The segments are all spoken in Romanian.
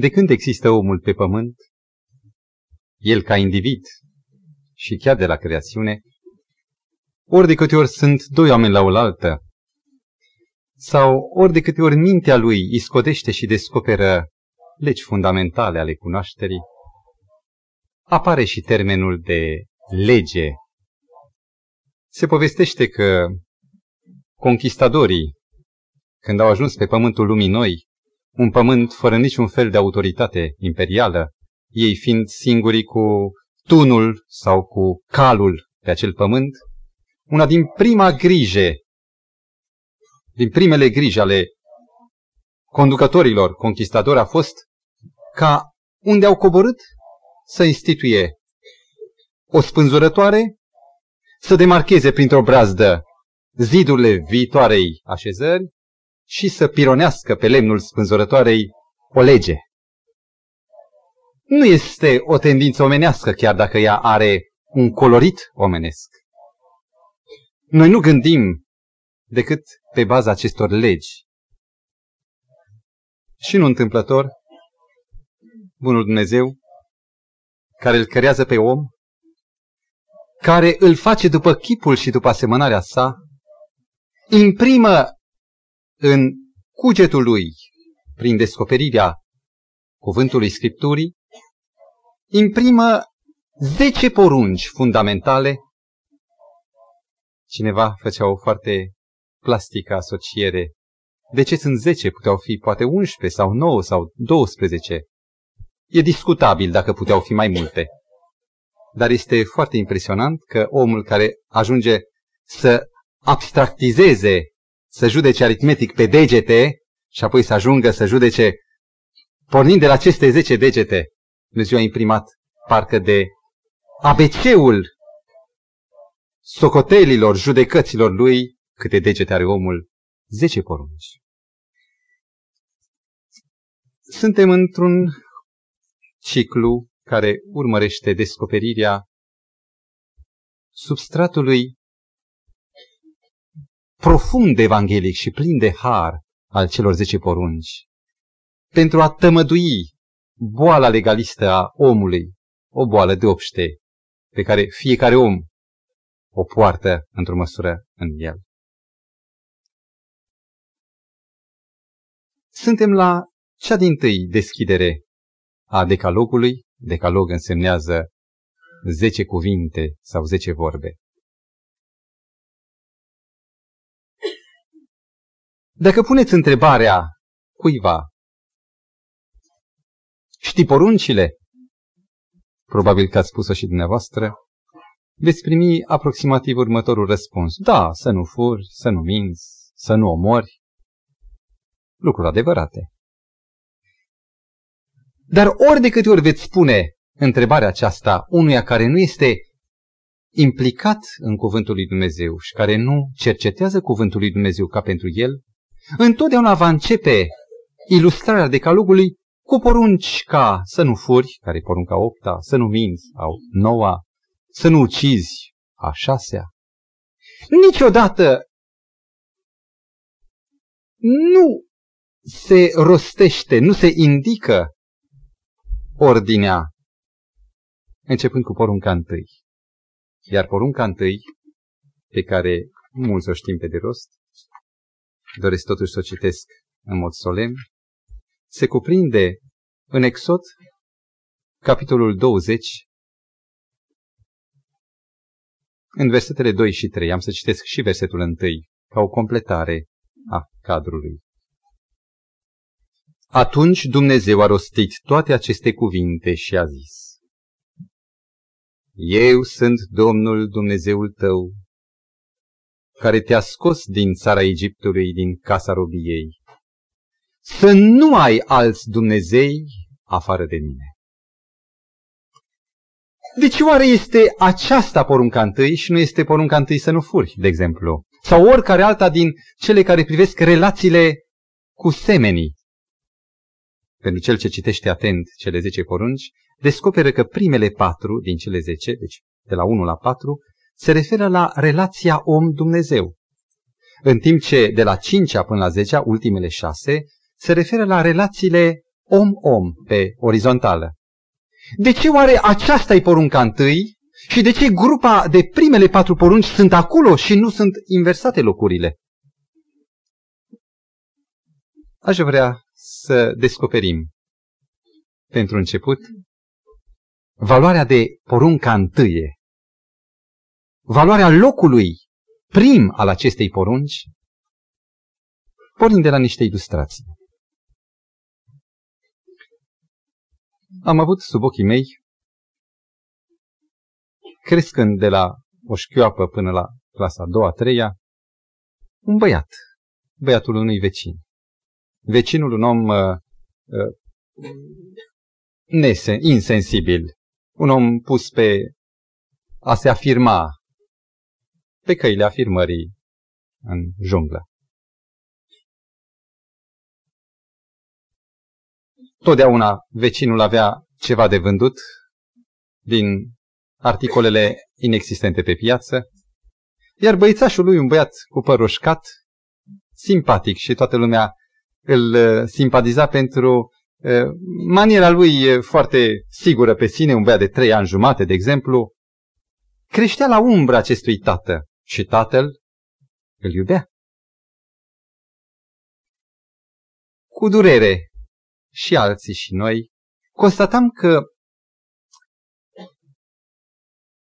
De când există omul pe pământ, el ca individ și chiar de la creațiune, ori de câte ori sunt doi oameni la oaltă, sau ori de câte ori mintea lui îi scotește și descoperă legi fundamentale ale cunoașterii, apare și termenul de lege. Se povestește că conquistadorii, când au ajuns pe pământul lumii noi, un pământ fără niciun fel de autoritate imperială, ei fiind singurii cu tunul sau cu calul pe acel pământ, una din prima grije, din primele griji ale conducătorilor conquistadori a fost ca unde au coborât să instituie o spânzurătoare, să demarcheze printr-o brazdă zidurile viitoarei așezări și să pironească pe lemnul spânzurătoarei o lege. Nu este o tendință omenească, chiar dacă ea are un colorit omenesc. Noi nu gândim decât pe baza acestor legi. Și nu întâmplător, Bunul Dumnezeu, care îl creează pe om, care îl face după chipul și după asemănarea sa, imprimă în cugetul lui, prin descoperirea cuvântului Scripturii, imprimă zece porunci fundamentale. Cineva făcea o foarte plastică asociere. De ce sunt zece? Puteau fi poate 11 sau 9 sau 12. E discutabil dacă puteau fi mai multe. Dar este foarte impresionant că omul care ajunge să abstractizeze, să judece aritmetic pe degete și apoi să ajungă să judece pornind de la aceste zece degete, Dumnezeu a imprimat parcă de ABC-ul socotelilor, judecăților lui, câte degete are omul, zece porunci. Suntem într-un ciclu care urmărește descoperirea substratului profund evanghelic și plin de har al celor zece porunci, pentru a tămădui boala legalistă a omului, o boală de obște, pe care fiecare om o poartă într-o măsură în el. Suntem la cea din tâi deschidere a decalogului. Decalog însemnează zece cuvinte sau zece vorbe. Dacă puneți întrebarea cuiva, știi poruncile? Probabil că ați spus-o și dumneavoastră. Veți primi aproximativ următorul răspuns. Da, să nu furi, să nu minți, să nu omori. Lucruri adevărate. Dar ori de câte ori veți spune întrebarea aceasta unuia care nu este implicat în cuvântul lui Dumnezeu și care nu cercetează cuvântul lui Dumnezeu ca pentru el, întotdeauna va începe ilustrarea decalogului cu porunci ca să nu furi, care e porunca opta, să nu minți, au noua, să nu ucizi, a șasea. Niciodată nu se rostește, nu se indică ordinea, începând cu porunca întâi. Iar porunca întâi, pe care mulți o știm pe de rost, doresc totuși să o citesc în mod solemn, se cuprinde în Exod, capitolul 20, în versetele 2 și 3. Am să citesc și versetul 1, ca o completare a cadrului. Atunci Dumnezeu a rostit toate aceste cuvinte și a zis, Eu sunt Domnul Dumnezeul tău, care te-a scos din țara Egiptului, din casa robiei. Să nu ai alți Dumnezei afară de mine. Deci oare este aceasta porunca întâi și nu este porunca întâi să nu furi, de exemplu? Sau oricare alta din cele care privesc relațiile cu semenii? pentru cel ce citește atent cele zece porunci, descoperă că primele patru din cele zece, deci de la 1 la 4, se referă la relația om-Dumnezeu. În timp ce de la 5 până la 10, ultimele șase, se referă la relațiile om-om pe orizontală. De ce oare aceasta e porunca întâi și de ce grupa de primele patru porunci sunt acolo și nu sunt inversate locurile? Aș vrea să descoperim, pentru început, valoarea de porunca întâie, valoarea locului prim al acestei porunci, pornind de la niște ilustrații. Am avut sub ochii mei, crescând de la o șchioapă până la clasa a doua, a treia, un băiat, băiatul unui vecin. Vecinul un om uh, uh, nese, insensibil, un om pus pe a se afirma pe căile afirmării în junglă. Totdeauna vecinul avea ceva de vândut din articolele inexistente pe piață, iar băițașul lui, un băiat cu păr roșcat, simpatic și toată lumea îl uh, simpatiza pentru uh, maniera lui uh, foarte sigură pe sine, un băiat de trei ani jumate, de exemplu, creștea la umbra acestui tată și tatăl îl iubea. Cu durere și alții și noi, constatam că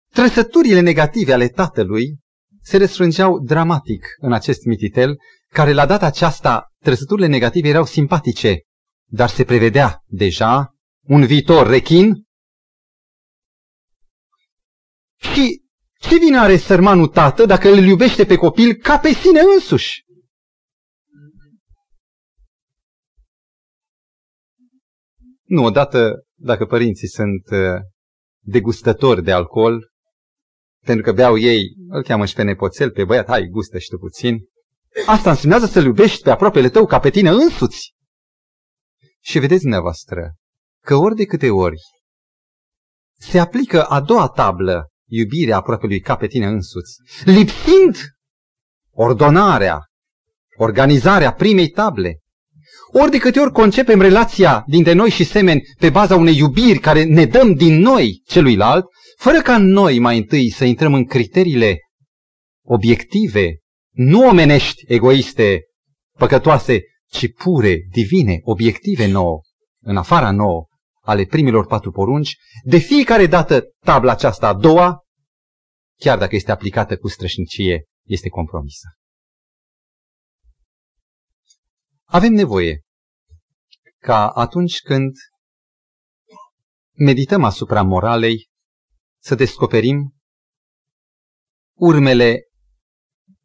trăsăturile negative ale tatălui se răsfrângeau dramatic în acest mititel, care la data aceasta trăsăturile negative erau simpatice, dar se prevedea deja un viitor rechin. Și ce vine are sărmanul tată dacă îl iubește pe copil ca pe sine însuși? Nu, odată, dacă părinții sunt uh, degustători de alcool, pentru că beau ei, îl cheamă și pe nepoțel, pe băiat, hai, gustă și tu puțin. Asta înseamnă să-l iubești pe aproapele tău ca pe tine însuți. Și vedeți dumneavoastră că ori de câte ori se aplică a doua tablă, iubirea aproapelui ca pe tine însuți, lipsind ordonarea, organizarea primei table, ori de câte ori concepem relația dintre noi și semeni pe baza unei iubiri care ne dăm din noi celuilalt, fără ca noi mai întâi să intrăm în criteriile obiective, nu omenești, egoiste, păcătoase, ci pure, divine, obiective nouă, în afara nouă, ale primilor patru porunci, de fiecare dată tabla aceasta a doua, chiar dacă este aplicată cu strășnicie, este compromisă. Avem nevoie ca atunci când medităm asupra moralei, să descoperim urmele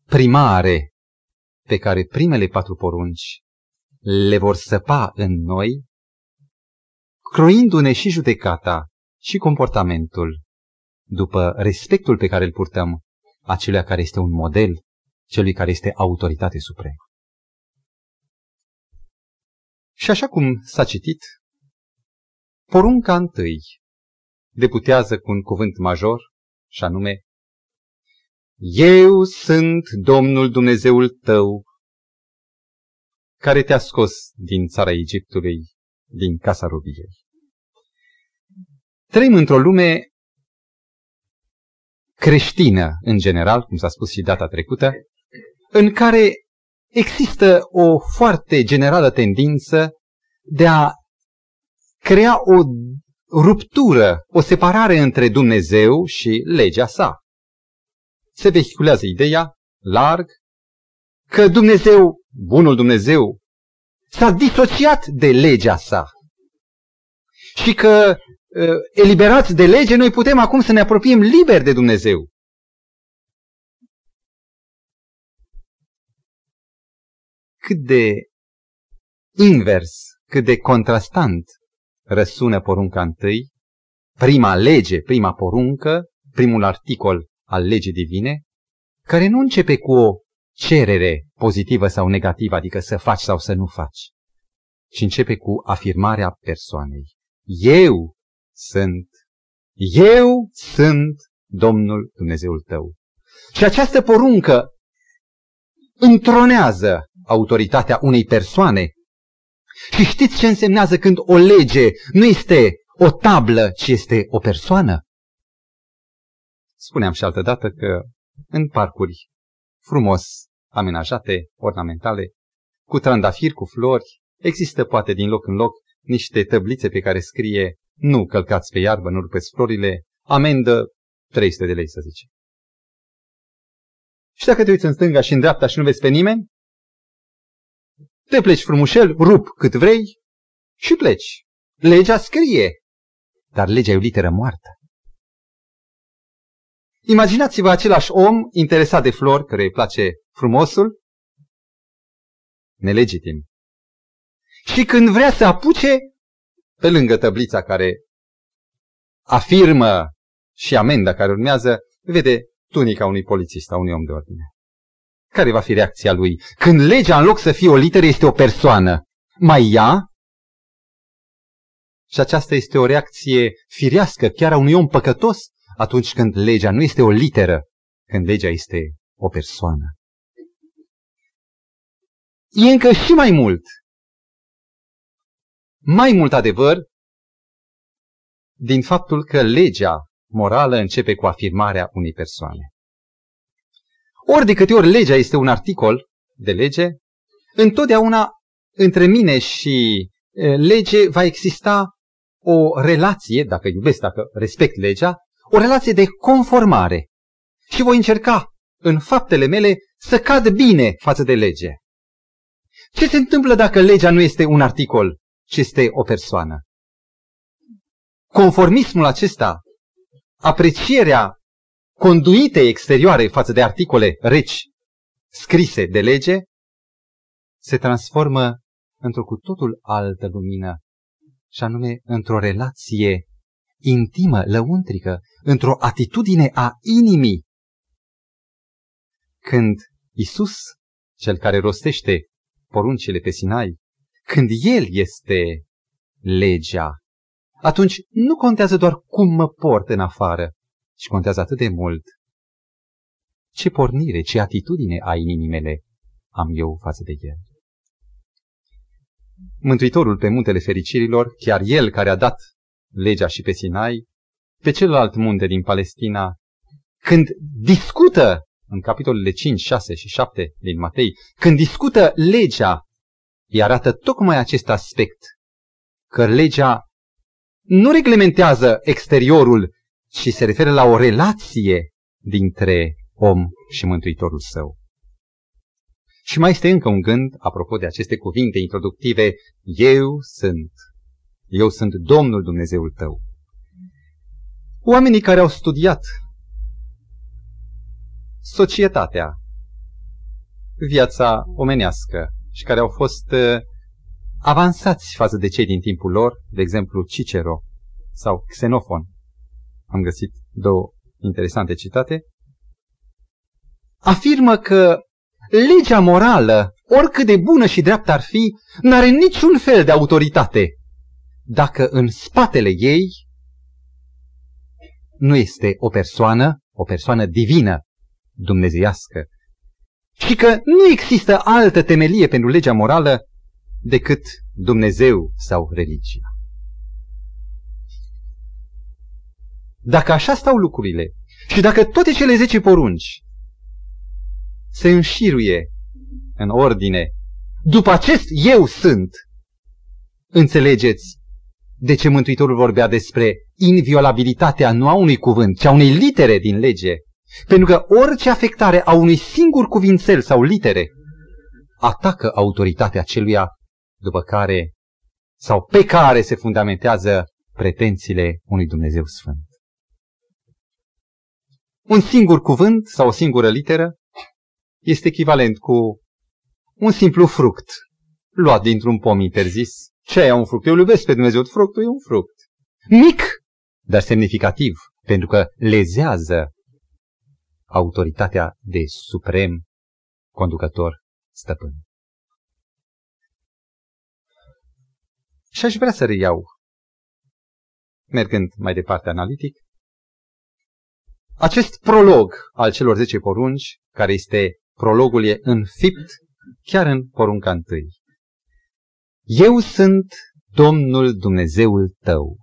primare pe care primele patru porunci le vor săpa în noi, croindu-ne și judecata și comportamentul după respectul pe care îl purtăm acelea care este un model, celui care este autoritate supremă. Și așa cum s-a citit, porunca întâi deputează cu un cuvânt major, și anume, Eu sunt Domnul Dumnezeul tău, care te-a scos din țara Egiptului, din casa robiei. Trăim într-o lume creștină, în general, cum s-a spus și data trecută, în care există o foarte generală tendință de a crea o ruptură, o separare între Dumnezeu și legea sa. Se vehiculează ideea larg că Dumnezeu, bunul Dumnezeu, s-a disociat de legea sa și că eliberați de lege, noi putem acum să ne apropiem liber de Dumnezeu. cât de invers, cât de contrastant răsună porunca întâi, prima lege, prima poruncă, primul articol al legii divine, care nu începe cu o cerere pozitivă sau negativă, adică să faci sau să nu faci, ci începe cu afirmarea persoanei. Eu sunt, eu sunt Domnul Dumnezeul tău. Și această poruncă întronează autoritatea unei persoane Și știți ce însemnează când o lege nu este o tablă, ci este o persoană? Spuneam și altă dată că în parcuri frumos amenajate, ornamentale, cu trandafiri, cu flori, există poate din loc în loc niște tăblițe pe care scrie nu călcați pe iarbă, nu rupeți florile, amendă 300 de lei, să zicem. Și dacă te uiți în stânga și în dreapta și nu vezi pe nimeni, te pleci frumușel, rup cât vrei și pleci. Legea scrie, dar legea e o literă moartă. Imaginați-vă același om interesat de flori, care îi place frumosul, nelegitim. Și când vrea să apuce, pe lângă tăblița care afirmă și amenda care urmează, vede tunica unui polițist, a unui om de ordine. Care va fi reacția lui? Când legea, în loc să fie o literă, este o persoană, mai ia? Și aceasta este o reacție firească, chiar a unui om păcătos, atunci când legea nu este o literă, când legea este o persoană. E încă și mai mult. Mai mult adevăr din faptul că legea morală începe cu afirmarea unei persoane. Ori de câte ori legea este un articol de lege, întotdeauna între mine și lege va exista o relație, dacă iubesc, dacă respect legea, o relație de conformare. Și voi încerca în faptele mele să cad bine față de lege. Ce se întâmplă dacă legea nu este un articol, ci este o persoană? Conformismul acesta, aprecierea conduitei exterioare față de articole reci scrise de lege, se transformă într-o cu totul altă lumină, și anume într-o relație intimă, lăuntrică, într-o atitudine a inimii. Când Isus, cel care rostește poruncile pe Sinai, când El este legea, atunci nu contează doar cum mă port în afară, ci contează atât de mult ce pornire, ce atitudine a inimii mele am eu față de El. Mântuitorul pe muntele fericirilor, chiar El care a dat legea și pe Sinai, pe celălalt munte din Palestina, când discută, în capitolele 5, 6 și 7 din Matei, când discută legea, îi arată tocmai acest aspect, că legea nu reglementează exteriorul, ci se referă la o relație dintre om și Mântuitorul său. Și mai este încă un gând, apropo de aceste cuvinte introductive, eu sunt, eu sunt Domnul Dumnezeul tău. Oamenii care au studiat societatea, viața omenească și care au fost uh, avansați față de cei din timpul lor, de exemplu Cicero sau Xenofon. Am găsit două interesante citate. Afirmă că legea morală, oricât de bună și dreaptă ar fi, n-are niciun fel de autoritate dacă în spatele ei nu este o persoană, o persoană divină, dumnezeiască, și că nu există altă temelie pentru legea morală decât Dumnezeu sau religia. Dacă așa stau lucrurile și dacă toate cele zece porunci se înșiruie în ordine după acest eu sunt, înțelegeți de ce Mântuitorul vorbea despre inviolabilitatea nu a unui cuvânt, ci a unei litere din lege. Pentru că orice afectare a unui singur cuvințel sau litere atacă autoritatea celuia după care sau pe care se fundamentează pretențiile unui Dumnezeu Sfânt. Un singur cuvânt sau o singură literă este echivalent cu un simplu fruct luat dintr-un pom interzis. Ce e un fruct? Eu îl iubesc pe Dumnezeu, fructul e un fruct. Mic, dar semnificativ, pentru că lezează autoritatea de suprem conducător stăpân. Și aș vrea să reiau, mergând mai departe analitic, acest prolog al celor 10 porunci, care este prologul e înfipt chiar în porunca întâi. Eu sunt Domnul Dumnezeul tău.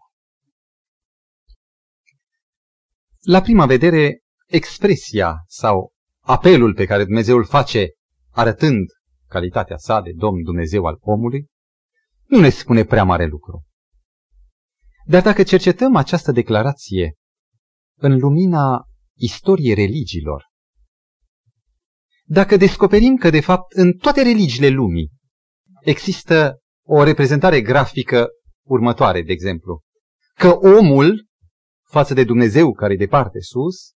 La prima vedere, expresia sau apelul pe care Dumnezeu îl face arătând calitatea sa de Domn Dumnezeu al omului, nu ne spune prea mare lucru. Dar dacă cercetăm această declarație în lumina istoriei religiilor, dacă descoperim că, de fapt, în toate religiile lumii există o reprezentare grafică următoare, de exemplu, că omul, față de Dumnezeu care e departe sus,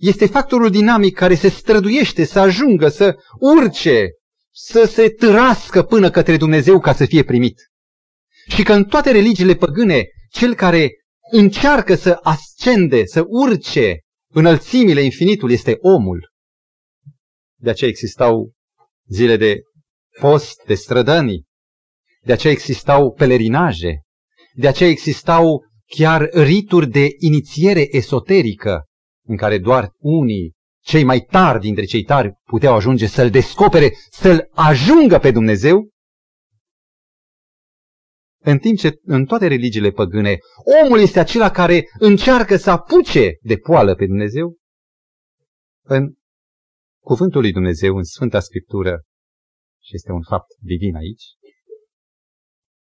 este factorul dinamic care se străduiește să ajungă, să urce, să se târască până către Dumnezeu ca să fie primit. Și că în toate religiile păgâne, cel care încearcă să ascende, să urce înălțimile infinitul este omul. De aceea existau zile de post, de strădanii, de aceea existau pelerinaje, de aceea existau chiar rituri de inițiere esoterică, în care doar unii, cei mai tari dintre cei tari, puteau ajunge să-L descopere, să-L ajungă pe Dumnezeu, în timp ce în toate religiile păgâne, omul este acela care încearcă să apuce de poală pe Dumnezeu, în cuvântul lui Dumnezeu, în Sfânta Scriptură, și este un fapt divin aici,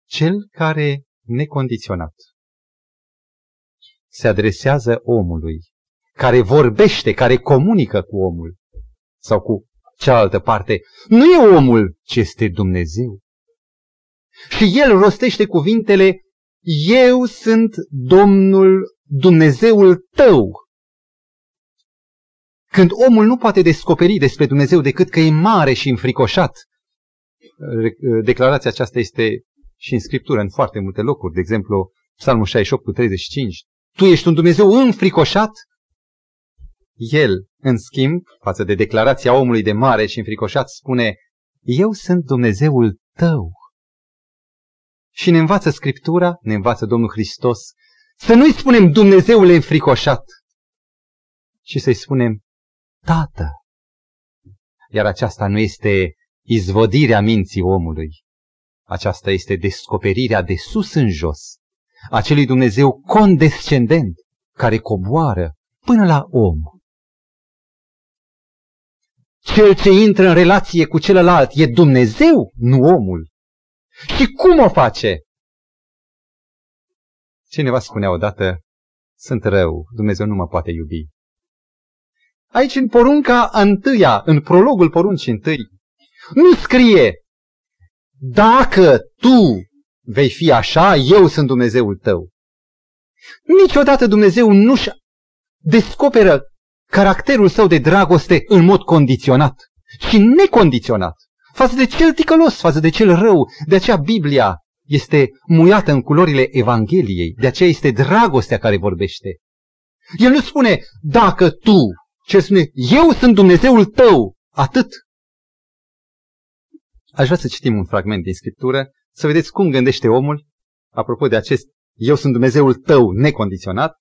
cel care, necondiționat, se adresează omului, care vorbește, care comunică cu omul sau cu cealaltă parte, nu e omul, ci este Dumnezeu. Și el rostește cuvintele, eu sunt Domnul Dumnezeul tău. Când omul nu poate descoperi despre Dumnezeu decât că e mare și înfricoșat, declarația aceasta este și în Scriptură, în foarte multe locuri, de exemplu, Psalmul 68 cu 35. Tu ești un Dumnezeu înfricoșat? El, în schimb, față de declarația omului de mare și înfricoșat, spune, eu sunt Dumnezeul tău. Și ne învață Scriptura, ne învață Domnul Hristos, să nu-i spunem Dumnezeul înfricoșat, ci să-i spunem Tată. Iar aceasta nu este izvodirea minții omului. Aceasta este descoperirea de sus în jos, acelui Dumnezeu condescendent, care coboară până la om. Cel ce intră în relație cu celălalt e Dumnezeu, nu omul. Și cum o face? Cineva spunea odată, sunt rău, Dumnezeu nu mă poate iubi. Aici în porunca întâia, în prologul poruncii întâi, nu scrie, dacă tu vei fi așa, eu sunt Dumnezeul tău. Niciodată Dumnezeu nu-și descoperă caracterul său de dragoste în mod condiționat, ci necondiționat, față de cel ticălos, față de cel rău. De aceea Biblia este muiată în culorile Evangheliei, de aceea este dragostea care vorbește. El nu spune, dacă tu, ce spune, eu sunt Dumnezeul tău, atât. Aș vrea să citim un fragment din Scriptură, să vedeți cum gândește omul, apropo de acest eu sunt Dumnezeul tău necondiționat,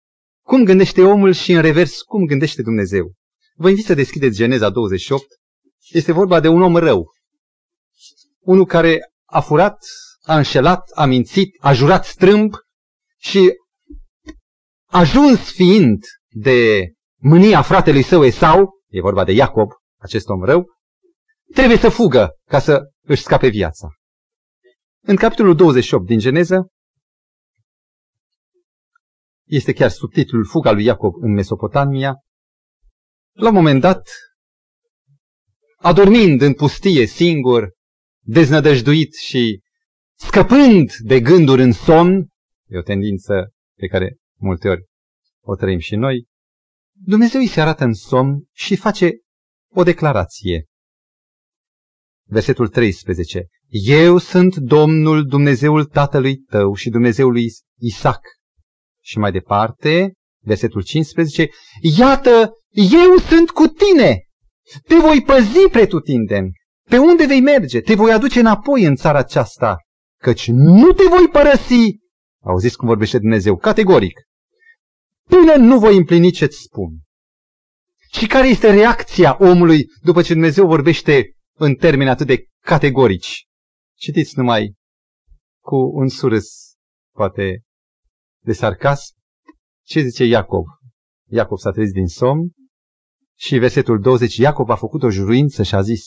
cum gândește omul și în revers cum gândește Dumnezeu. Vă invit să deschideți Geneza 28. Este vorba de un om rău. Unul care a furat, a înșelat, a mințit, a jurat strâmb și ajuns fiind de mânia fratelui său Esau, e vorba de Iacob, acest om rău, trebuie să fugă ca să își scape viața. În capitolul 28 din Geneză este chiar subtitlul Fuga lui Iacob în Mesopotamia. La un moment dat, adormind în pustie singur, deznădăjduit și scăpând de gânduri în somn, e o tendință pe care multe ori o trăim și noi, Dumnezeu îi se arată în somn și face o declarație. Versetul 13. Eu sunt Domnul Dumnezeul tatălui tău și Dumnezeul lui Isaac. Și mai departe, versetul 15, Iată, eu sunt cu tine, te voi păzi pretutindeni, pe unde vei merge, te voi aduce înapoi în țara aceasta, căci nu te voi părăsi. Auziți cum vorbește Dumnezeu, categoric. Până nu voi împlini ce-ți spun. Și care este reacția omului după ce Dumnezeu vorbește în termeni atât de categorici? Citiți numai cu un surâs, poate, de sarcasm, ce zice Iacov? Iacov s-a trezit din somn și versetul 20, Iacov a făcut o juruință și a zis,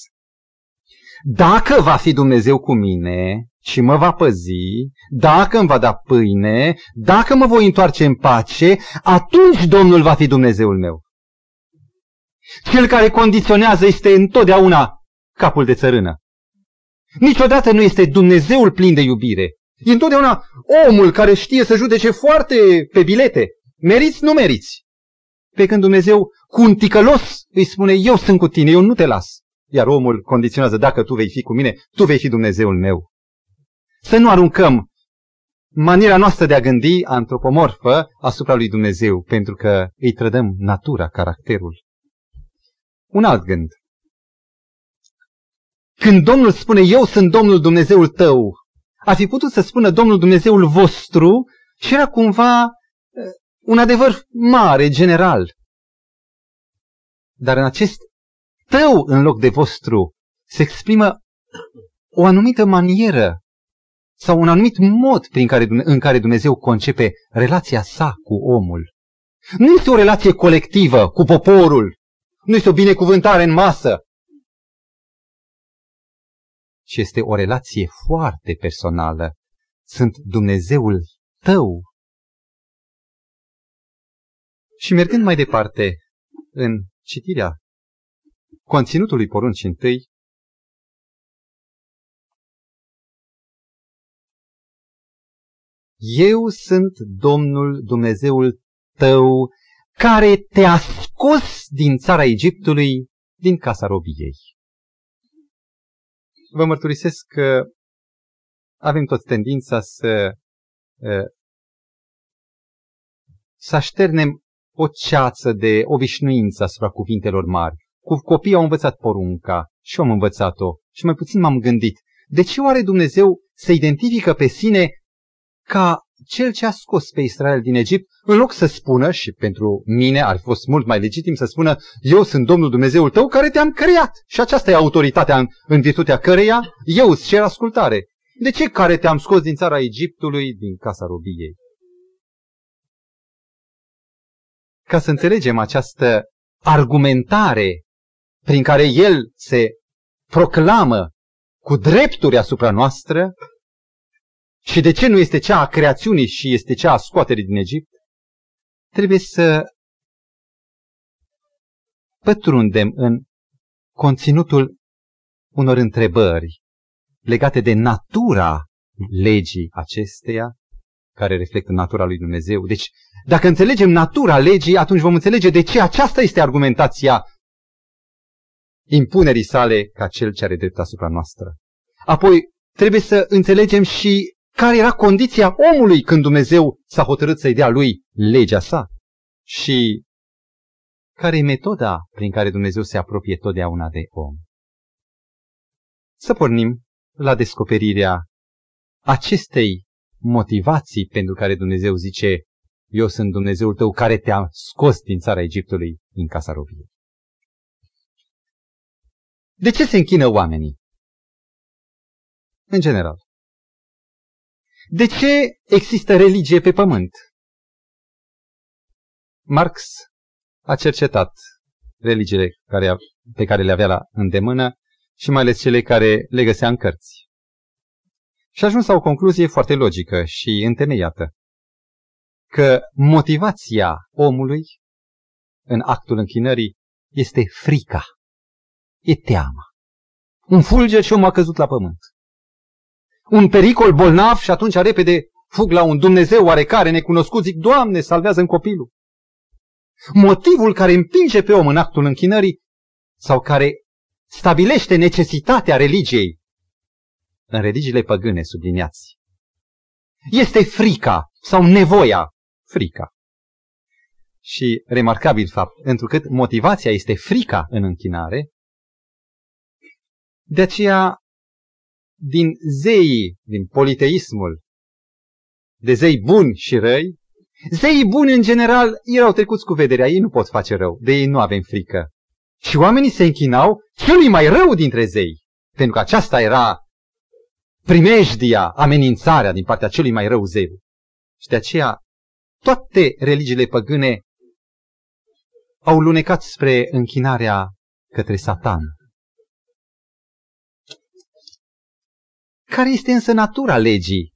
Dacă va fi Dumnezeu cu mine și mă va păzi, dacă îmi va da pâine, dacă mă voi întoarce în pace, atunci Domnul va fi Dumnezeul meu. Cel care condiționează este întotdeauna capul de țărână. Niciodată nu este Dumnezeul plin de iubire. E întotdeauna omul care știe să judece foarte pe bilete. Meriți, nu meriți. Pe când Dumnezeu cu un ticălos îi spune, eu sunt cu tine, eu nu te las. Iar omul condiționează, dacă tu vei fi cu mine, tu vei fi Dumnezeul meu. Să nu aruncăm maniera noastră de a gândi antropomorfă asupra lui Dumnezeu, pentru că îi trădăm natura, caracterul. Un alt gând. Când Domnul spune, eu sunt Domnul Dumnezeul tău, ar fi putut să spună Domnul Dumnezeul vostru și era cumva eh, un adevăr mare, general. Dar în acest tău în loc de vostru se exprimă o anumită manieră sau un anumit mod prin care, în care Dumnezeu concepe relația sa cu omul. Nu este o relație colectivă cu poporul, nu este o binecuvântare în masă, ci este o relație foarte personală. Sunt Dumnezeul tău. Și mergând mai departe în citirea conținutului poruncii întâi, Eu sunt Domnul Dumnezeul tău care te-a scos din țara Egiptului, din casa robiei. Vă mărturisesc că avem toți tendința să să așternem o ceață de obișnuință asupra cuvintelor mari. Cu copiii au învățat porunca și am învățat-o și mai puțin m-am gândit. De ce oare Dumnezeu se identifică pe sine ca cel ce a scos pe Israel din Egipt, în loc să spună, și pentru mine ar fi fost mult mai legitim să spună, eu sunt Domnul Dumnezeul tău care te-am creat și aceasta e autoritatea în, în virtutea căreia eu îți cer ascultare. De ce care te-am scos din țara Egiptului, din casa robiei? Ca să înțelegem această argumentare prin care el se proclamă cu drepturi asupra noastră, și de ce nu este cea a creațiunii și este cea a scoaterii din Egipt? Trebuie să pătrundem în conținutul unor întrebări legate de natura legii acesteia, care reflectă natura lui Dumnezeu. Deci, dacă înțelegem natura legii, atunci vom înțelege de ce aceasta este argumentația impunerii sale ca cel ce are drept asupra noastră. Apoi, trebuie să înțelegem și care era condiția omului când Dumnezeu s-a hotărât să-i dea lui legea sa și care e metoda prin care Dumnezeu se apropie totdeauna de om. Să pornim la descoperirea acestei motivații pentru care Dumnezeu zice eu sunt Dumnezeul tău care te-a scos din țara Egiptului în casa robiei. De ce se închină oamenii? În general. De ce există religie pe pământ? Marx a cercetat religiile care, pe care le avea la îndemână și mai ales cele care le găsea în cărți. Și a ajuns la o concluzie foarte logică și întemeiată, că motivația omului în actul închinării este frica, e teama. Un fulger și omul a căzut la pământ un pericol bolnav și atunci repede fug la un Dumnezeu oarecare necunoscut, zic, Doamne, salvează în copilul. Motivul care împinge pe om în actul închinării sau care stabilește necesitatea religiei în religiile păgâne subliniați. Este frica sau nevoia, frica. Și remarcabil fapt, întrucât motivația este frica în închinare, de aceea din zeii, din politeismul, de zei buni și răi, zeii buni în general erau trecuți cu vederea, ei nu pot face rău, de ei nu avem frică. Și oamenii se închinau celui mai rău dintre zei, pentru că aceasta era primejdia, amenințarea din partea celui mai rău zeu. Și de aceea toate religiile păgâne au lunecat spre închinarea către Satan. Care este însă natura legii?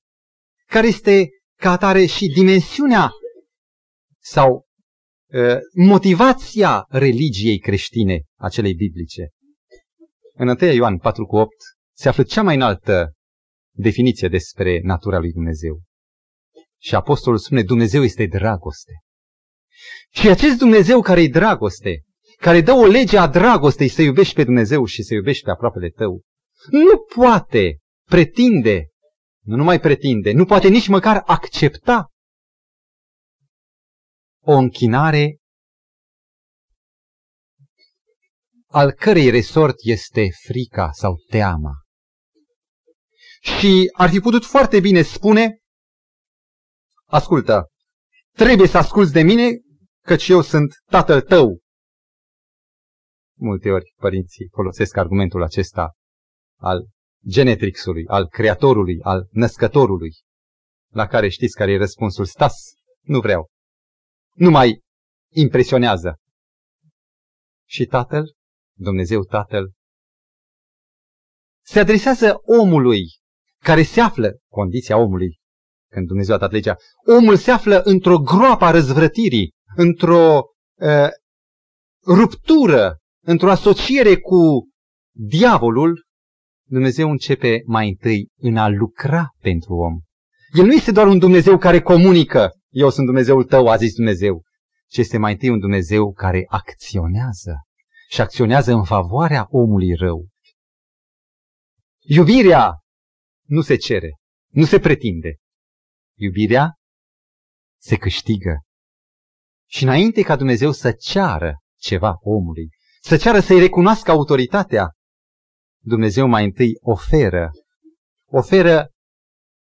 Care este ca atare și dimensiunea sau uh, motivația religiei creștine, acelei biblice? În 1 Ioan 4 cu 8 se află cea mai înaltă definiție despre natura lui Dumnezeu. Și apostolul spune, Dumnezeu este dragoste. Și acest Dumnezeu care e dragoste, care dă o lege a dragostei să iubești pe Dumnezeu și să iubești pe aproapele tău, nu poate pretinde, nu numai pretinde, nu poate nici măcar accepta o închinare al cărei resort este frica sau teama. Și ar fi putut foarte bine spune, ascultă, trebuie să asculți de mine, căci eu sunt tatăl tău. Multe ori părinții folosesc argumentul acesta al genetrixului, al creatorului, al născătorului, la care știți care e răspunsul, stas, nu vreau. Nu mai impresionează. Și tatăl, Dumnezeu Tatăl, se adresează omului care se află, condiția omului, când Dumnezeu a dat legea, omul se află într-o groapă a răzvrătirii, într-o uh, ruptură, într-o asociere cu diavolul, Dumnezeu începe mai întâi în a lucra pentru om. El nu este doar un Dumnezeu care comunică, eu sunt Dumnezeul tău, a zis Dumnezeu, ci este mai întâi un Dumnezeu care acționează și acționează în favoarea omului rău. Iubirea nu se cere, nu se pretinde. Iubirea se câștigă. Și înainte ca Dumnezeu să ceară ceva omului, să ceară să-i recunoască autoritatea, Dumnezeu mai întâi oferă, oferă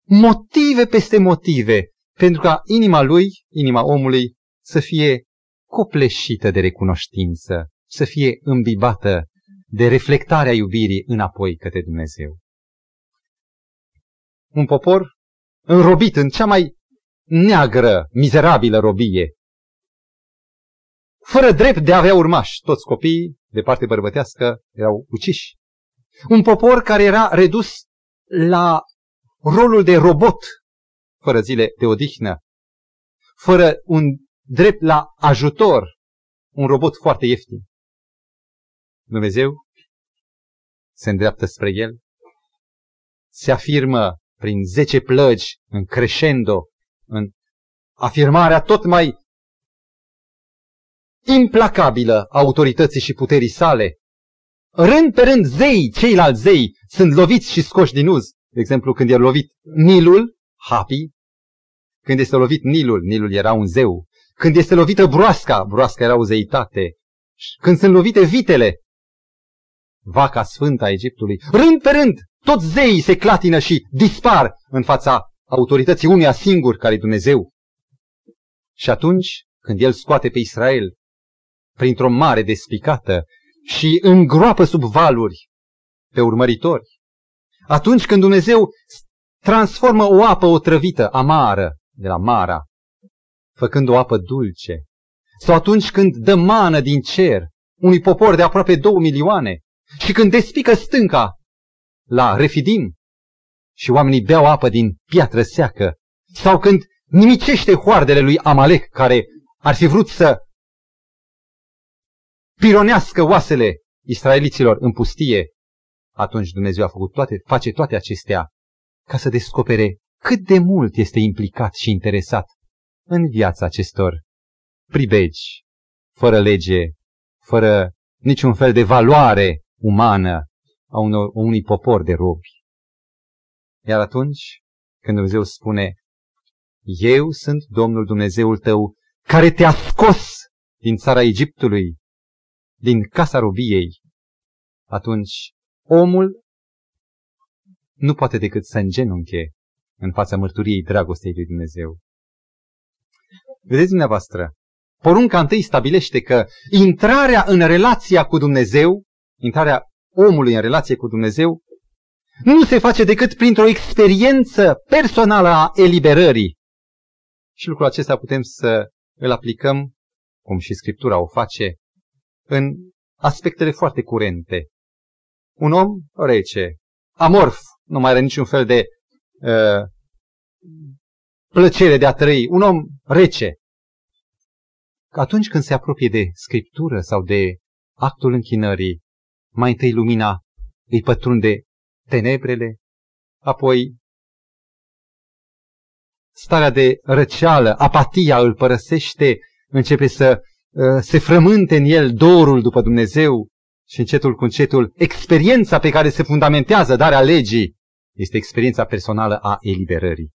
motive peste motive, pentru ca inima lui, inima omului, să fie copleșită de recunoștință, să fie îmbibată de reflectarea iubirii înapoi către Dumnezeu. Un popor înrobit în cea mai neagră, mizerabilă robie, fără drept de a avea urmași. Toți copiii de parte bărbătească erau uciși. Un popor care era redus la rolul de robot, fără zile de odihnă, fără un drept la ajutor, un robot foarte ieftin. Dumnezeu se îndreaptă spre el, se afirmă prin zece plăgi, în crescendo, în afirmarea tot mai implacabilă a autorității și puterii sale. Rând pe rând zei, ceilalți zei, sunt loviți și scoși din uz. De exemplu, când e lovit Nilul, Hapi, când este lovit Nilul, Nilul era un zeu. Când este lovită broasca, broasca era o zeitate. Când sunt lovite vitele, vaca sfântă a Egiptului, rând pe rând, toți zeii se clatină și dispar în fața autorității unuia singur care e Dumnezeu. Și atunci, când el scoate pe Israel printr-o mare despicată și îngroapă sub valuri pe urmăritori, atunci când Dumnezeu transformă o apă otrăvită, amară, de la Mara, făcând o apă dulce, sau atunci când dă mană din cer unui popor de aproape două milioane și când despică stânca la Refidim și oamenii beau apă din piatră seacă, sau când nimicește hoardele lui Amalek care ar fi vrut să pironească oasele israeliților în pustie, atunci Dumnezeu a făcut toate, face toate acestea ca să descopere cât de mult este implicat și interesat în viața acestor pribegi, fără lege, fără niciun fel de valoare umană a unor, unui popor de robi. Iar atunci, când Dumnezeu spune, Eu sunt Domnul Dumnezeul tău, care te-a scos din țara Egiptului, din casa robiei, atunci omul nu poate decât să îngenunche în fața mărturiei dragostei lui Dumnezeu. Vedeți dumneavoastră, porunca întâi stabilește că intrarea în relația cu Dumnezeu, intrarea omului în relație cu Dumnezeu, nu se face decât printr-o experiență personală a eliberării. Și lucrul acesta putem să îl aplicăm, cum și Scriptura o face, în aspectele foarte curente. Un om rece, amorf, nu mai are niciun fel de uh, plăcere de a trăi, un om rece. Atunci când se apropie de Scriptură sau de actul închinării, mai întâi lumina îi pătrunde tenebrele, apoi starea de răceală, apatia îl părăsește, începe să uh, se frământe în el dorul după Dumnezeu și încetul cu încetul experiența pe care se fundamentează darea legii este experiența personală a eliberării.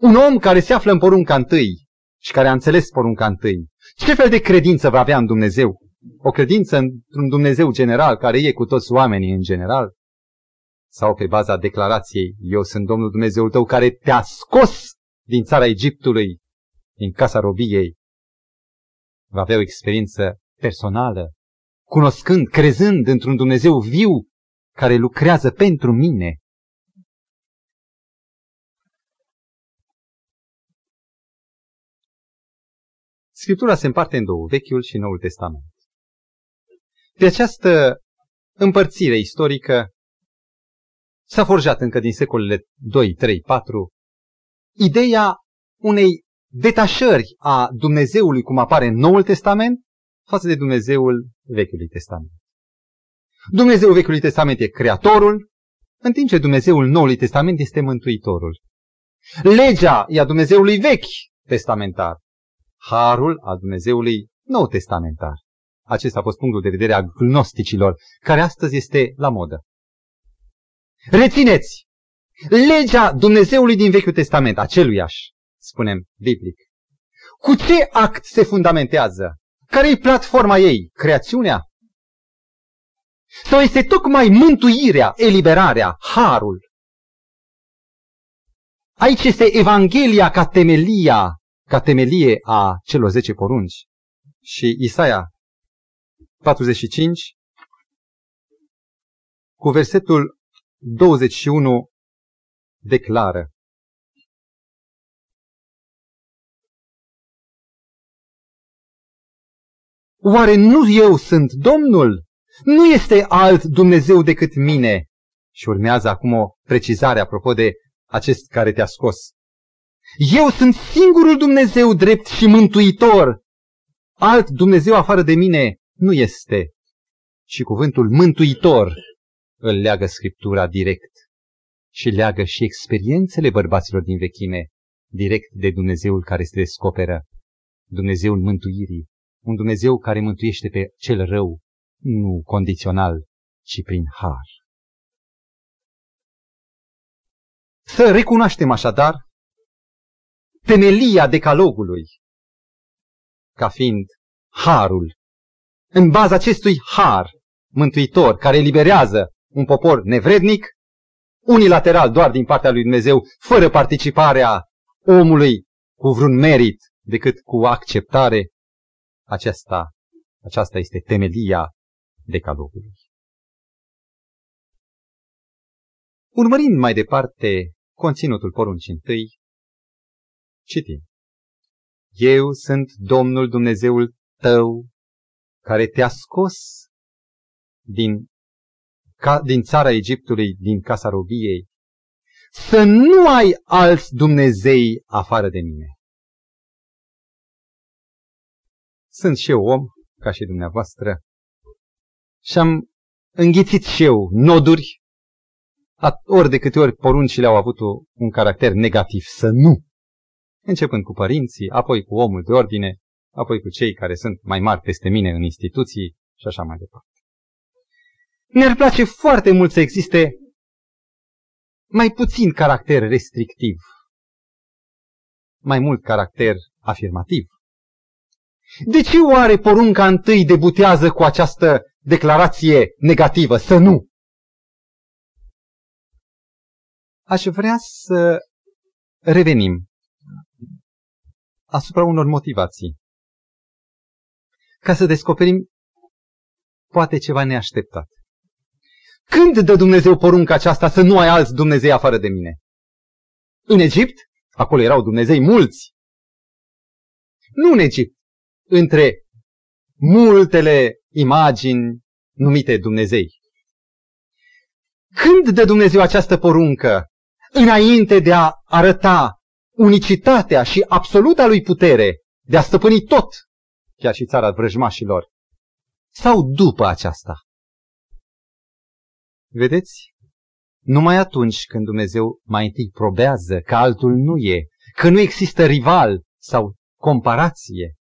Un om care se află în porunca întâi și care a înțeles porunca întâi, ce fel de credință va avea în Dumnezeu? O credință într-un Dumnezeu general care e cu toți oamenii în general? Sau pe baza declarației, eu sunt Domnul Dumnezeul tău care te-a scos din țara Egiptului, din casa robiei, va avea o experiență personală, cunoscând, crezând într-un Dumnezeu viu care lucrează pentru mine. Scriptura se împarte în două, Vechiul și Noul Testament. Pe această împărțire istorică s-a forjat încă din secolele 2, 3, 4 ideea unei detașări a Dumnezeului cum apare în Noul Testament față de Dumnezeul Vechiului Testament. Dumnezeul Vechiului Testament e Creatorul, în timp ce Dumnezeul Noului Testament este Mântuitorul. Legea e a Dumnezeului Vechi Testamentar, harul a Dumnezeului Nou Testamentar. Acesta a fost punctul de vedere a gnosticilor, care astăzi este la modă. Rețineți! Legea Dumnezeului din Vechiul Testament, aceluiași, spunem biblic. Cu ce act se fundamentează? Care e platforma ei? Creațiunea? Sau este tocmai mântuirea, eliberarea, harul? Aici este Evanghelia ca temelia, ca temelie a celor zece porunci. Și Isaia 45, cu versetul 21 declară. Oare nu eu sunt Domnul? Nu este alt Dumnezeu decât mine. Și urmează acum o precizare apropo de acest care te-a scos. Eu sunt singurul Dumnezeu drept și mântuitor. Alt Dumnezeu afară de mine nu este. Și cuvântul mântuitor îl leagă Scriptura direct și leagă și experiențele bărbaților din vechime direct de Dumnezeul care se descoperă, Dumnezeul mântuirii, un Dumnezeu care mântuiește pe cel rău, nu condițional, ci prin har. Să recunoaștem așadar temelia decalogului ca fiind harul. În baza acestui har mântuitor care eliberează un popor nevrednic, unilateral doar din partea lui Dumnezeu, fără participarea omului cu vreun merit decât cu acceptare, aceasta, aceasta este temelia decalogului. Urmărind mai departe conținutul poruncii întâi, citim. Eu sunt Domnul Dumnezeul tău, care te-a scos din, ca, din țara Egiptului, din casa robiei, să nu ai alți Dumnezei afară de mine. Sunt și eu om, ca și dumneavoastră, și am înghițit și eu noduri, ori de câte ori poruncile au avut un caracter negativ, să nu. Începând cu părinții, apoi cu omul de ordine, apoi cu cei care sunt mai mari peste mine în instituții și așa mai departe. Ne-ar place foarte mult să existe mai puțin caracter restrictiv, mai mult caracter afirmativ. De ce oare porunca întâi debutează cu această declarație negativă, să nu? Aș vrea să revenim asupra unor motivații ca să descoperim poate ceva neașteptat. Când dă Dumnezeu porunca aceasta să nu ai alți Dumnezei afară de mine? În Egipt? Acolo erau Dumnezei mulți. Nu în Egipt. Între multele imagini numite Dumnezei. Când dă Dumnezeu această poruncă? Înainte de a arăta unicitatea și absoluta lui putere de a stăpâni tot, chiar și țara vrăjmașilor, sau după aceasta? Vedeți? Numai atunci când Dumnezeu mai întâi probează că altul nu e, că nu există rival sau comparație.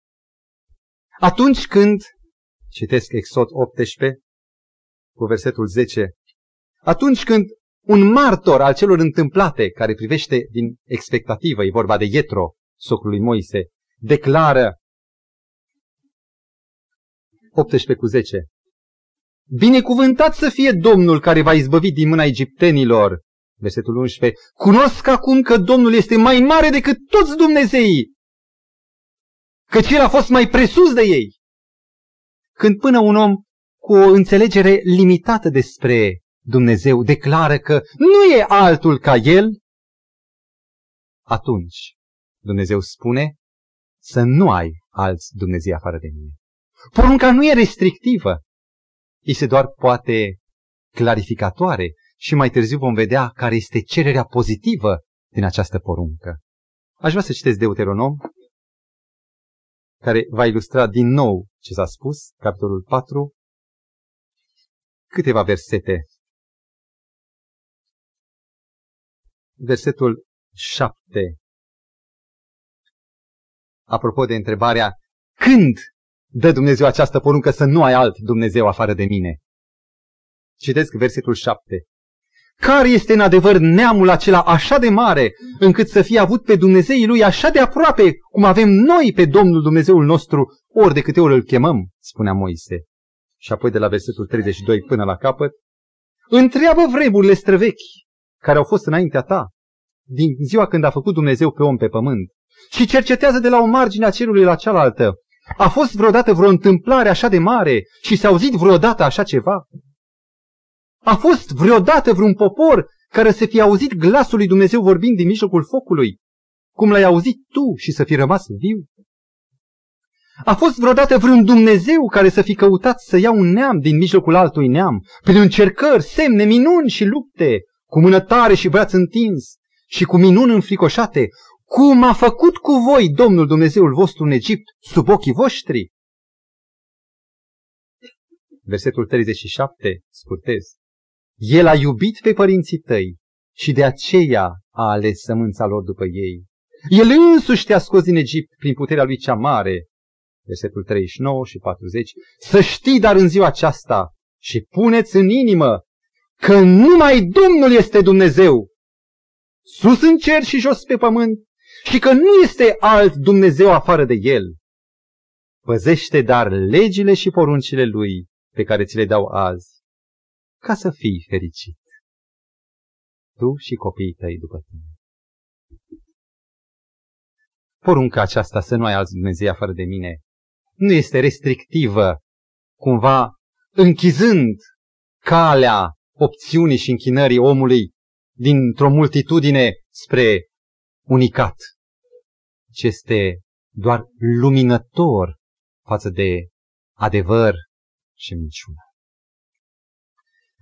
Atunci când, citesc Exod 18 cu versetul 10, atunci când un martor al celor întâmplate, care privește din expectativă, e vorba de Ietro, socrul lui Moise, declară 18 cu 10. Binecuvântat să fie Domnul care va izbăvi din mâna egiptenilor. Versetul 11. Cunosc acum că Domnul este mai mare decât toți Dumnezeii, căci El a fost mai presus de ei. Când până un om cu o înțelegere limitată despre Dumnezeu declară că nu e altul ca El, atunci Dumnezeu spune să nu ai alți Dumnezei afară de mine. Porunca nu e restrictivă, este doar poate clarificatoare și mai târziu vom vedea care este cererea pozitivă din această poruncă. Aș vrea să citesc Deuteronom, care va ilustra din nou ce s-a spus, capitolul 4, câteva versete. Versetul 7. Apropo de întrebarea când dă Dumnezeu această poruncă să nu ai alt Dumnezeu afară de mine. Citesc versetul 7. Care este în adevăr neamul acela așa de mare, încât să fie avut pe Dumnezeii lui așa de aproape, cum avem noi pe Domnul Dumnezeul nostru, ori de câte ori îl chemăm, spunea Moise. Și apoi de la versetul 32 până la capăt, întreabă vremurile străvechi, care au fost înaintea ta, din ziua când a făcut Dumnezeu pe om pe pământ, și cercetează de la o margine a cerului la cealaltă, a fost vreodată vreo întâmplare așa de mare și s-a auzit vreodată așa ceva? A fost vreodată vreun popor care să fie auzit glasul lui Dumnezeu vorbind din mijlocul focului, cum l-ai auzit tu și să fi rămas viu? A fost vreodată vreun Dumnezeu care să fi căutat să ia un neam din mijlocul altui neam, prin încercări, semne, minuni și lupte, cu mână tare și braț întins și cu minuni înfricoșate, cum a făcut cu voi Domnul Dumnezeul vostru în Egipt sub ochii voștri? Versetul 37, scurtez. El a iubit pe părinții tăi și de aceea a ales sămânța lor după ei. El însuși te-a scos din Egipt prin puterea lui cea mare. Versetul 39 și 40. Să știi dar în ziua aceasta și puneți în inimă că numai Domnul este Dumnezeu, sus în cer și jos pe pământ, și că nu este alt Dumnezeu afară de El. Păzește dar legile și poruncile Lui pe care ți le dau azi, ca să fii fericit. Tu și copiii tăi după tine. Porunca aceasta să nu ai alți Dumnezei afară de mine nu este restrictivă, cumva închizând calea opțiunii și închinării omului dintr-o multitudine spre unicat ce este doar luminător față de adevăr și minciună.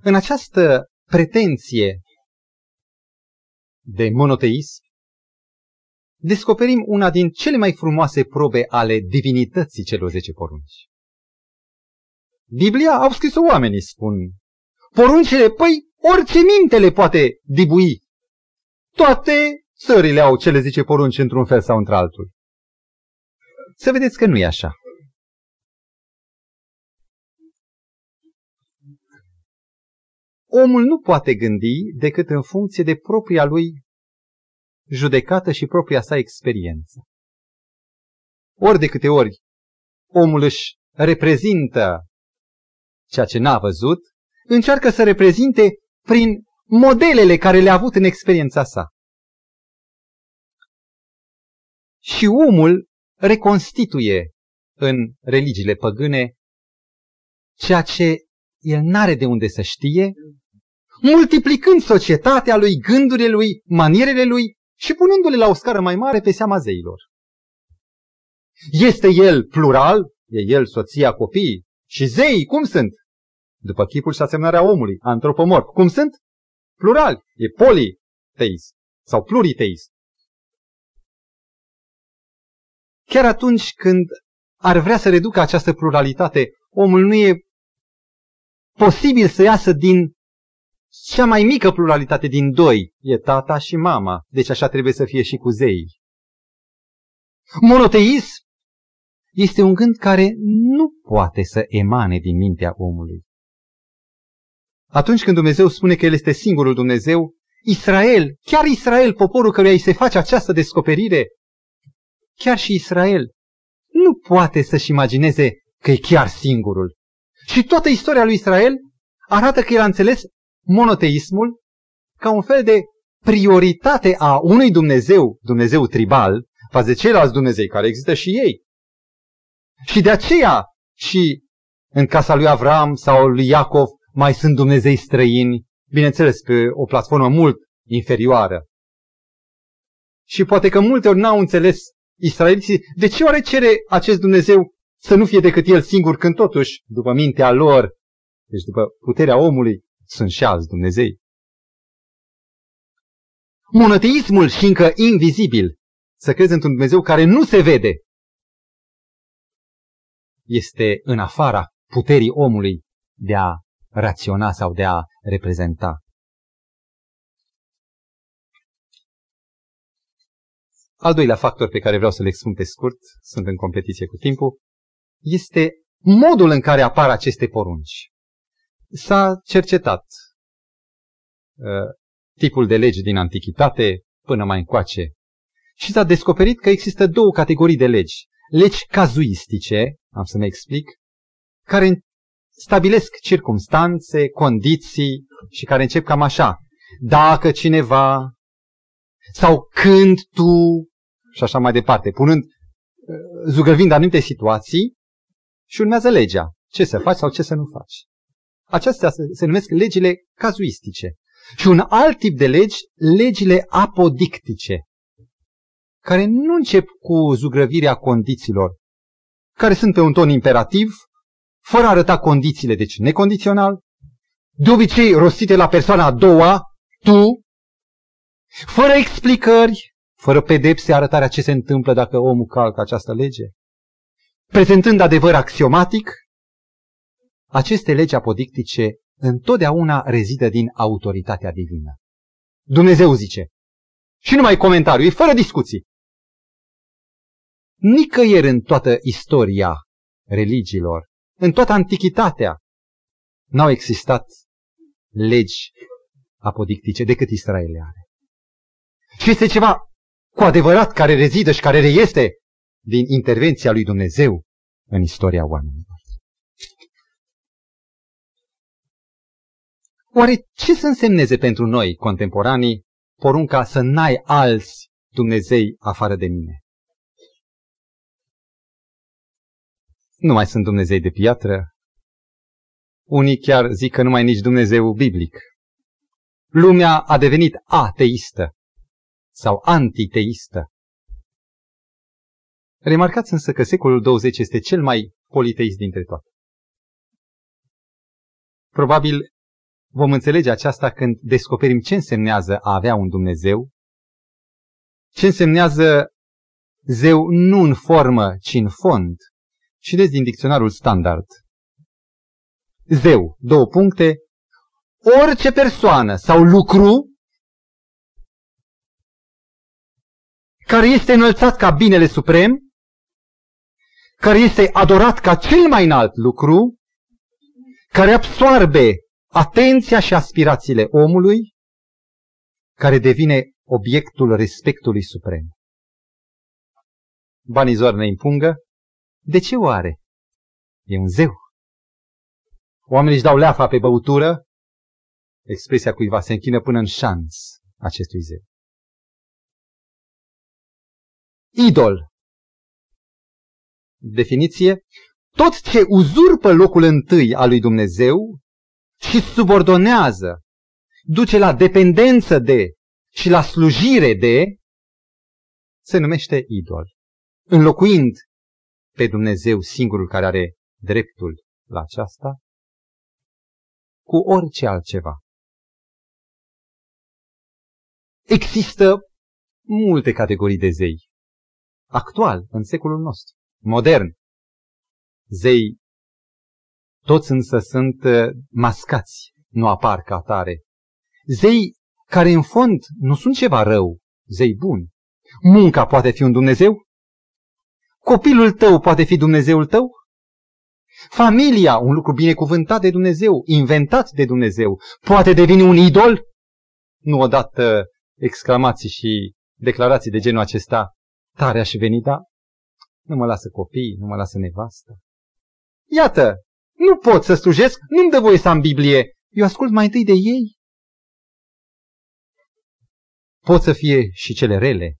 În această pretenție de monoteism, descoperim una din cele mai frumoase probe ale divinității celor zece porunci. Biblia au scris-o oamenii, spun. Poruncile, păi, orice minte le poate dibui. Toate Țările au cele zice porunci într-un fel sau într-altul. Să vedeți că nu e așa. Omul nu poate gândi decât în funcție de propria lui judecată și propria sa experiență. Ori de câte ori omul își reprezintă ceea ce n-a văzut, încearcă să reprezinte prin modelele care le-a avut în experiența sa. și omul reconstituie în religiile păgâne ceea ce el n-are de unde să știe multiplicând societatea lui, gândurile lui, manierele lui și punându-le la o scară mai mare pe seama zeilor. Este el plural, e el soția, copiii și zeii, cum sunt? După chipul și asemnarea omului, antropomorf, cum sunt? Plural, e politeist sau pluriteist. Chiar atunci când ar vrea să reducă această pluralitate, omul nu e posibil să iasă din cea mai mică pluralitate din doi, e tata și mama, deci așa trebuie să fie și cu zeii. Monoteism este un gând care nu poate să emane din mintea omului. Atunci când Dumnezeu spune că El este singurul Dumnezeu, Israel, chiar Israel, poporul căruia îi se face această descoperire, chiar și Israel, nu poate să-și imagineze că e chiar singurul. Și toată istoria lui Israel arată că el a înțeles monoteismul ca un fel de prioritate a unui Dumnezeu, Dumnezeu tribal, față de ceilalți Dumnezei care există și ei. Și de aceea și în casa lui Avram sau lui Iacov mai sunt Dumnezei străini, bineînțeles pe o platformă mult inferioară. Și poate că multe ori n-au înțeles israeliții de ce oare cere acest Dumnezeu să nu fie decât el singur când totuși, după mintea lor, deci după puterea omului, sunt și alți Dumnezei. Monoteismul și încă invizibil, să crezi într-un Dumnezeu care nu se vede, este în afara puterii omului de a raționa sau de a reprezenta. Al doilea factor pe care vreau să-l expun pe scurt, sunt în competiție cu timpul, este modul în care apar aceste porunci. S-a cercetat uh, tipul de legi din antichitate până mai încoace și s-a descoperit că există două categorii de legi. Legi cazuistice, am să mă explic, care stabilesc circumstanțe, condiții și care încep cam așa. Dacă cineva sau când tu și așa mai departe, punând, uh, zugălvind anumite situații și urmează legea. Ce să faci sau ce să nu faci. Acestea se, se numesc legile cazuistice. Și un alt tip de legi, legile apodictice, care nu încep cu zugrăvirea condițiilor, care sunt pe un ton imperativ, fără a arăta condițiile, deci necondițional, de obicei rostite la persoana a doua, tu, fără explicări, fără pedepse, arătarea ce se întâmplă dacă omul calcă această lege. Prezentând adevăr axiomatic, aceste legi apodictice întotdeauna rezidă din autoritatea divină. Dumnezeu zice. Și numai comentariu, e fără discuții. Nicăieri în toată istoria religiilor, în toată antichitatea, n-au existat legi apodictice decât Israel are. Și este ceva cu adevărat care rezidă și care reiese din intervenția lui Dumnezeu în istoria oamenilor. Oare ce să însemneze pentru noi, contemporanii, porunca să n-ai alți Dumnezei afară de mine? Nu mai sunt Dumnezei de piatră. Unii chiar zic că nu mai nici Dumnezeu biblic. Lumea a devenit ateistă sau antiteistă. Remarcați însă că secolul 20 este cel mai politeist dintre toate. Probabil vom înțelege aceasta când descoperim ce însemnează a avea un Dumnezeu, ce însemnează zeu nu în formă, ci în fond. Citeți din dicționarul standard. Zeu, două puncte, orice persoană sau lucru care este înălțat ca binele suprem, care este adorat ca cel mai înalt lucru, care absoarbe atenția și aspirațiile omului, care devine obiectul respectului suprem. Banii zor ne impungă? De ce o are? E un zeu. Oamenii își dau leafa pe băutură, expresia cuiva se închină până în șanț acestui zeu. idol. Definiție, tot ce uzurpă locul întâi al lui Dumnezeu și subordonează duce la dependență de și la slujire de, se numește idol. Înlocuind pe Dumnezeu singurul care are dreptul la aceasta, cu orice altceva. Există multe categorii de zei. Actual, în secolul nostru, modern. Zei, toți însă sunt uh, mascați, nu apar ca atare. Zei care în fond nu sunt ceva rău, zei buni. Munca poate fi un Dumnezeu? Copilul tău poate fi Dumnezeul tău? Familia, un lucru binecuvântat de Dumnezeu, inventat de Dumnezeu, poate deveni un idol? Nu odată exclamații și declarații de genul acesta, tare aș veni, da? Nu mă lasă copii, nu mă lasă nevastă. Iată, nu pot să slujesc, nu-mi dă voie să am Biblie. Eu ascult mai întâi de ei. Pot să fie și cele rele.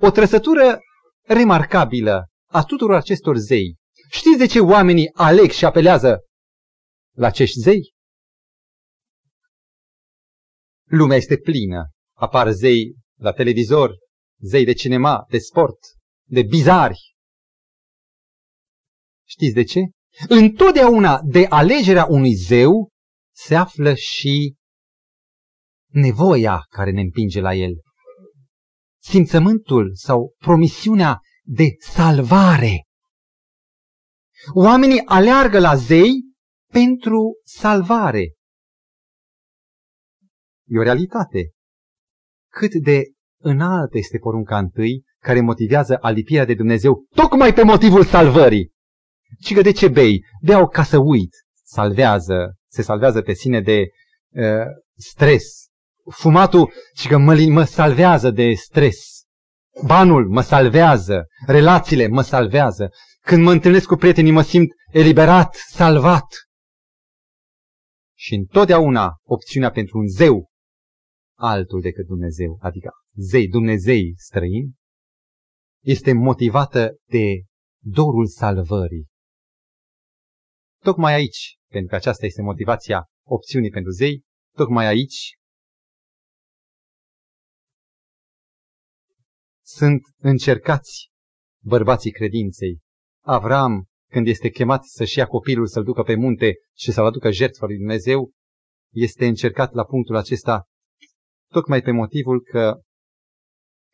O trăsătură remarcabilă a tuturor acestor zei. Știți de ce oamenii aleg și apelează la acești zei? Lumea este plină. Apar zei la televizor, zei de cinema, de sport, de bizari. Știți de ce? Întotdeauna de alegerea unui zeu se află și nevoia care ne împinge la el. Simțământul sau promisiunea de salvare. Oamenii aleargă la zei pentru salvare. E o realitate. Cât de înaltă este porunca întâi care motivează alipirea de Dumnezeu tocmai pe motivul salvării. Și că de ce bei? Beau ca să uit. Salvează, se salvează pe sine de uh, stres. Fumatul și că mă, mă salvează de stres. Banul mă salvează, relațiile mă salvează. Când mă întâlnesc cu prietenii mă simt eliberat, salvat. Și întotdeauna opțiunea pentru un zeu altul decât Dumnezeu, adică zei, Dumnezei străini, este motivată de dorul salvării. Tocmai aici, pentru că aceasta este motivația opțiunii pentru zei, tocmai aici sunt încercați bărbații credinței. Avram, când este chemat să-și ia copilul să-l ducă pe munte și să-l aducă jertfa lui Dumnezeu, este încercat la punctul acesta tocmai pe motivul că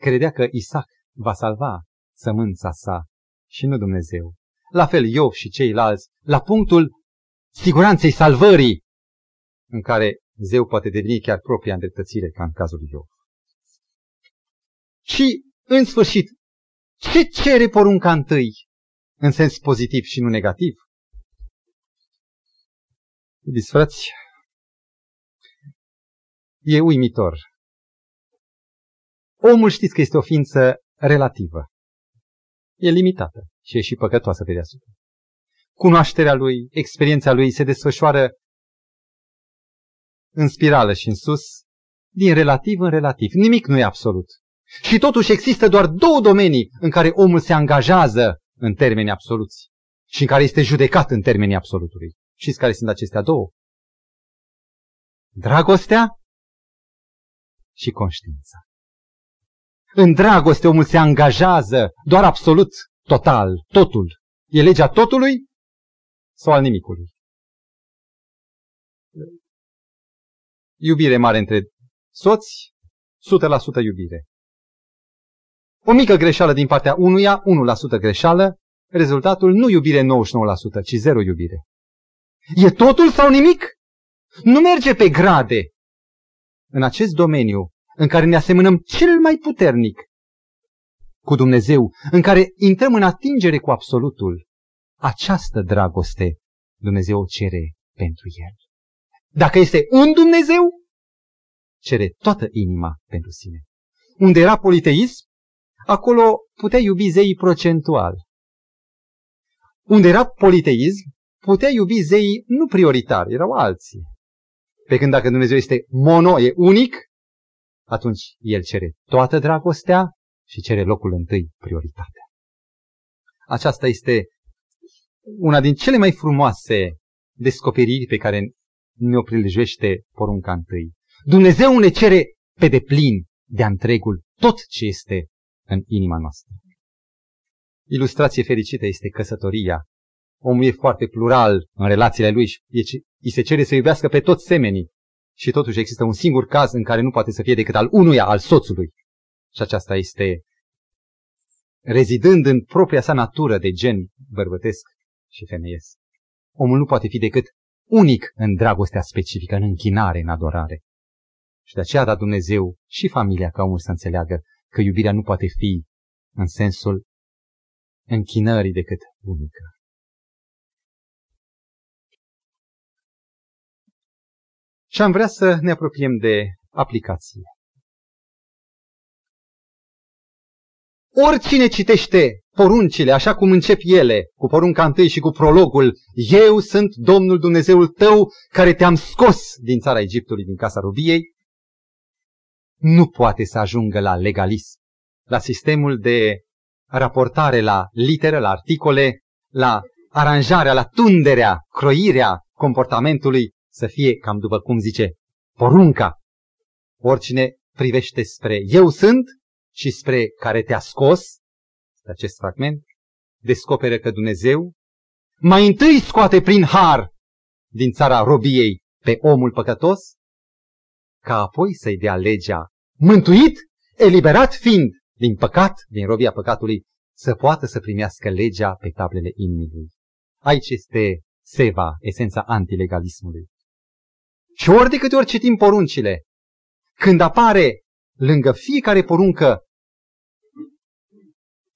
credea că Isaac va salva sămânța sa și nu Dumnezeu. La fel Iov și ceilalți, la punctul siguranței salvării, în care zeu poate deveni chiar propria îndreptățire, ca în cazul lui Iov. Și, în sfârșit, ce cere porunca întâi, în sens pozitiv și nu negativ? Iubiți frăți, e uimitor. Omul știți că este o ființă relativă. E limitată și e și păcătoasă pe deasupra. Cunoașterea lui, experiența lui se desfășoară în spirală și în sus, din relativ în relativ. Nimic nu e absolut. Și totuși există doar două domenii în care omul se angajează în termeni absoluți și în care este judecat în termenii absolutului. Știți care sunt acestea două? Dragostea și conștiința. În dragoste omul se angajează doar absolut, total, totul. E legea totului sau al nimicului? Iubire mare între soți, 100% iubire. O mică greșeală din partea unuia, 1% greșeală, rezultatul nu iubire 99%, ci zero iubire. E totul sau nimic? Nu merge pe grade. În acest domeniu în care ne asemănăm cel mai puternic cu Dumnezeu, în care intrăm în atingere cu Absolutul, această dragoste Dumnezeu o cere pentru El. Dacă este un Dumnezeu, cere toată inima pentru sine. Unde era politeism, acolo putea iubi zeii procentual. Unde era politeism, putea iubi zeii nu prioritar, erau alții. Pe când dacă Dumnezeu este mono, e unic, atunci el cere toată dragostea și cere locul întâi, prioritatea. Aceasta este una din cele mai frumoase descoperiri pe care ne-o prilejește porunca întâi. Dumnezeu ne cere pe deplin de întregul tot ce este în inima noastră. Ilustrație fericită este căsătoria. Omul e foarte plural în relațiile lui și îi se cere să iubească pe toți semenii. Și totuși există un singur caz în care nu poate să fie decât al unuia, al soțului. Și aceasta este rezidând în propria sa natură de gen bărbătesc și femeiesc. Omul nu poate fi decât unic în dragostea specifică, în închinare, în adorare. Și de aceea a dat Dumnezeu și familia ca omul să înțeleagă că iubirea nu poate fi în sensul închinării decât unică. Și am vrea să ne apropiem de aplicație. Oricine citește poruncile așa cum încep ele, cu porunca întâi și cu prologul, Eu sunt Domnul Dumnezeul tău care te-am scos din țara Egiptului, din casa rubiei, nu poate să ajungă la legalism, la sistemul de raportare la litere, la articole, la aranjarea, la tunderea, croirea comportamentului să fie cam după cum zice porunca. Oricine privește spre eu sunt și spre care te-a scos, acest fragment, descoperă că Dumnezeu mai întâi scoate prin har din țara robiei pe omul păcătos, ca apoi să-i dea legea mântuit, eliberat fiind din păcat, din robia păcatului, să poată să primească legea pe tablele inimii. Aici este seva, esența antilegalismului. Și ori de câte ori citim poruncile, când apare lângă fiecare poruncă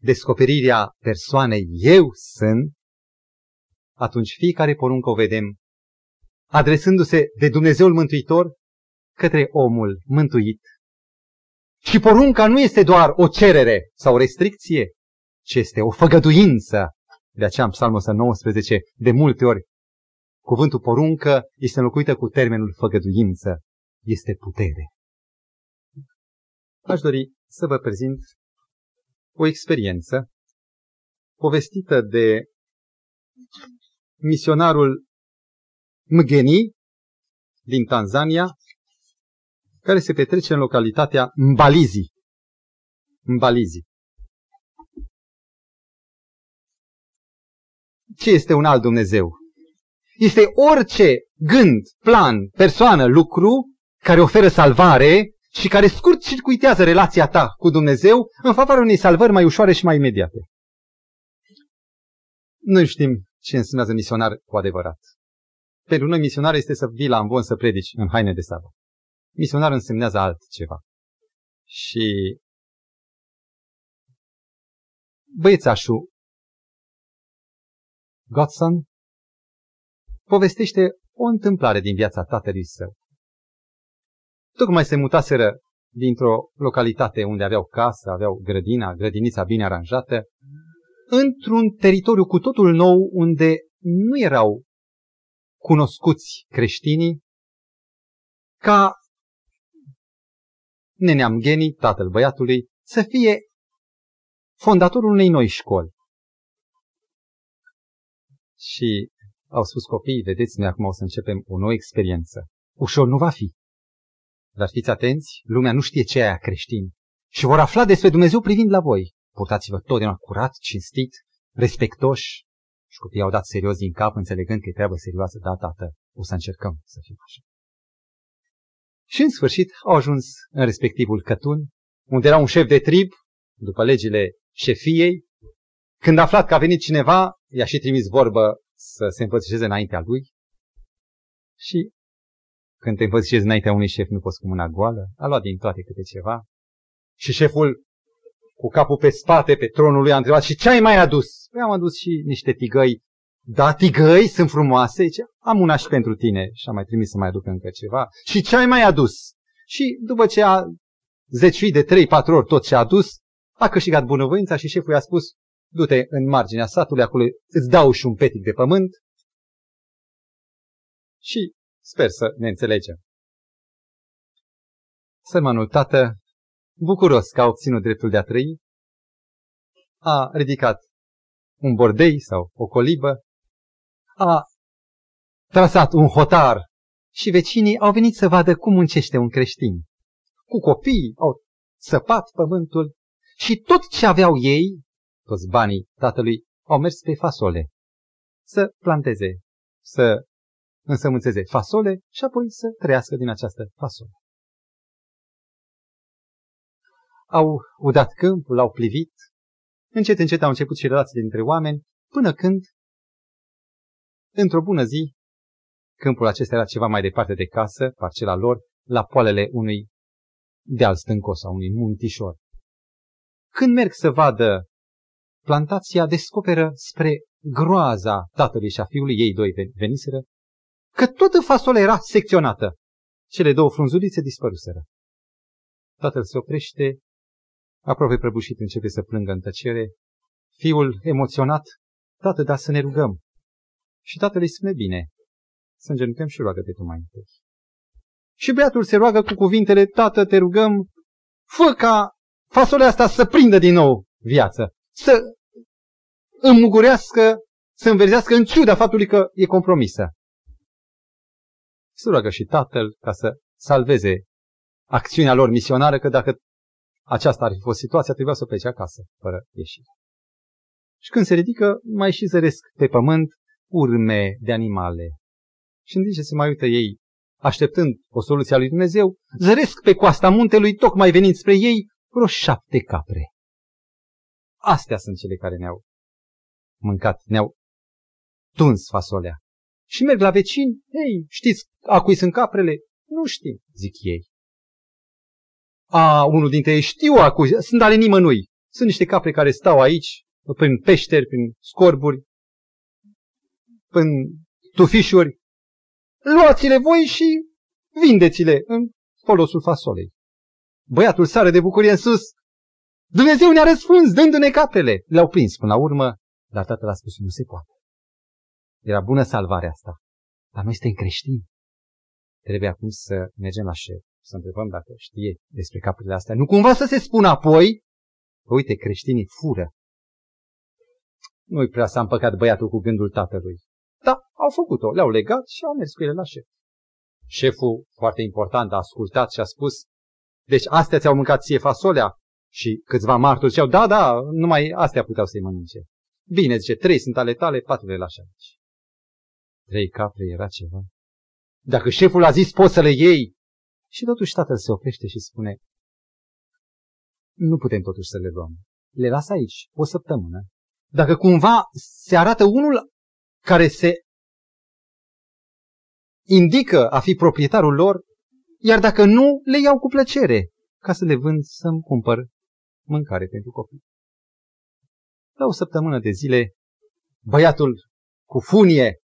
descoperirea persoanei eu sunt, atunci fiecare poruncă o vedem adresându-se de Dumnezeul Mântuitor către omul mântuit. Și porunca nu este doar o cerere sau o restricție, ci este o făgăduință. De aceea în Psalmul 119, de multe ori, cuvântul poruncă este înlocuită cu termenul făgăduință. Este putere. Aș dori să vă prezint o experiență povestită de misionarul Mgeni din Tanzania, care se petrece în localitatea Mbalizi. Mbalizi. Ce este un alt Dumnezeu? Este orice gând, plan, persoană, lucru care oferă salvare și care scurt circuitează relația ta cu Dumnezeu în favoarea unei salvări mai ușoare și mai imediate. Nu știm ce înseamnă misionar cu adevărat. Pentru noi misionar este să vii la ambon să predici în haine de sabat. Misionar însemnează altceva. Și băiețașul Godson povestește o întâmplare din viața tatălui său. Tocmai se mutaseră dintr-o localitate unde aveau casă, aveau grădina, grădinița bine aranjată, într-un teritoriu cu totul nou unde nu erau cunoscuți creștinii, ca neneam Geni, tatăl băiatului, să fie fondatorul unei noi școli. Și au spus copiii, vedeți, noi acum o să începem o nouă experiență. Ușor nu va fi. Dar fiți atenți, lumea nu știe ce e aia creștin. Și vor afla despre Dumnezeu privind la voi. Purtați-vă totdeauna curat, cinstit, respectoși. Și copiii au dat serios din cap, înțelegând că e treabă serioasă, da, tată, o să încercăm să fim așa. Și în sfârșit au ajuns în respectivul cătun, unde era un șef de trib, după legile șefiei. Când a aflat că a venit cineva, i-a și trimis vorbă să se împățișeze înaintea lui. Și când te învățezi înaintea unui șef, nu poți cu mâna goală. A luat din toate câte ceva. Și șeful, cu capul pe spate, pe tronul lui, a întrebat, și ce ai mai adus? Păi am adus și niște tigăi. Da, tigăi sunt frumoase. Zice, am una și pentru tine. Și am mai trimis să mai aduc încă ceva. Și ce ai mai adus? Și după ce a zeciuit de 3-4 ori tot ce a adus, a câștigat bunăvoința și șeful i-a spus, du-te în marginea satului, acolo îți dau și un petic de pământ. Și Sper să ne înțelegem. Sărmanul tată, bucuros că a obținut dreptul de a trăi, a ridicat un bordei sau o colibă, a trasat un hotar și vecinii au venit să vadă cum muncește un creștin. Cu copii au săpat pământul și tot ce aveau ei, toți banii tatălui, au mers pe fasole. Să planteze, să însămânțeze fasole și apoi să trăiască din această fasole. Au udat câmpul, l-au plivit, încet, încet au început și relații dintre oameni, până când, într-o bună zi, câmpul acesta era ceva mai departe de casă, parcela lor, la poalele unui deal stâncos sau unui muntișor. Când merg să vadă plantația, descoperă spre groaza tatălui și a fiului, ei doi veniseră, că toată fasola era secționată. Cele două frunzulițe dispăruseră. Tatăl se oprește, aproape prăbușit începe să plângă în tăcere. Fiul, emoționat, tată, dar să ne rugăm. Și tatăl îi spune, bine, să îngenunchăm și roagă-te tu mai întâi. Și băiatul se roagă cu cuvintele, tată, te rugăm, fă ca fasolea asta să prindă din nou viață, să înmugurească, să înverzească în ciuda faptului că e compromisă. Se roagă și tatăl ca să salveze acțiunea lor misionară, că dacă aceasta ar fi fost situația, trebuia să plece acasă, fără ieșire. Și când se ridică, mai și zăresc pe pământ urme de animale. Și în timp ce se mai uită ei, așteptând o soluție a lui Dumnezeu, zăresc pe coasta muntelui, tocmai venind spre ei, vreo șapte capre. Astea sunt cele care ne-au mâncat, ne-au tuns fasolea. Și merg la vecini, ei, știți a cui sunt caprele? Nu știm, zic ei. A, unul dintre ei știu a cui, sunt ale nimănui. Sunt niște capre care stau aici, prin peșteri, prin scorburi, prin tufișuri. Luați-le voi și vindeți-le în folosul fasolei. Băiatul sare de bucurie în sus. Dumnezeu ne-a răspuns dându-ne caprele. Le-au prins până la urmă, dar tatăl a spus nu se poate. Era bună salvarea asta. Dar noi suntem creștini. Trebuie acum să mergem la șef, să întrebăm dacă știe despre caprele astea. Nu cumva să se spună apoi, uite, creștinii fură. Nu-i prea s-a împăcat băiatul cu gândul tatălui. Da, au făcut-o, le-au legat și au mers cu ele la șef. Șeful, foarte important, a ascultat și a spus, deci astea ți-au mâncat ție fasolea? Și câțiva martori ziceau, da, da, numai astea puteau să-i mănânce. Bine, zice, trei sunt ale tale, patru le lași aici. Trei capre era ceva. Dacă șeful a zis, poți să le iei. Și totuși tatăl se oprește și spune, nu putem totuși să le luăm. Le las aici, o săptămână. Dacă cumva se arată unul care se indică a fi proprietarul lor, iar dacă nu, le iau cu plăcere, ca să le vând să-mi cumpăr mâncare pentru copii. La o săptămână de zile, băiatul cu funie,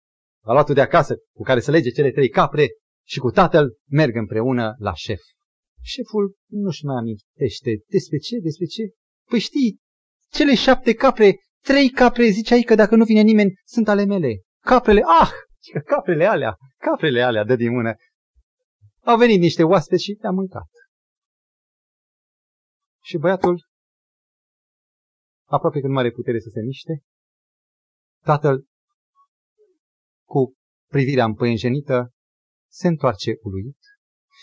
a luat de acasă, cu care să lege cele trei capre, și cu tatăl merg împreună la șef. Șeful nu-și mai amintește despre ce, despre ce. Păi știi, cele șapte capre, trei capre, ziceai că dacă nu vine nimeni, sunt ale mele. Caprele, ah, caprele alea, caprele alea, dă din mână. Au venit niște oaspeți și te-a mâncat. Și băiatul, aproape că nu are putere să se miște, tatăl, cu privirea împăienjenită, se întoarce uluit.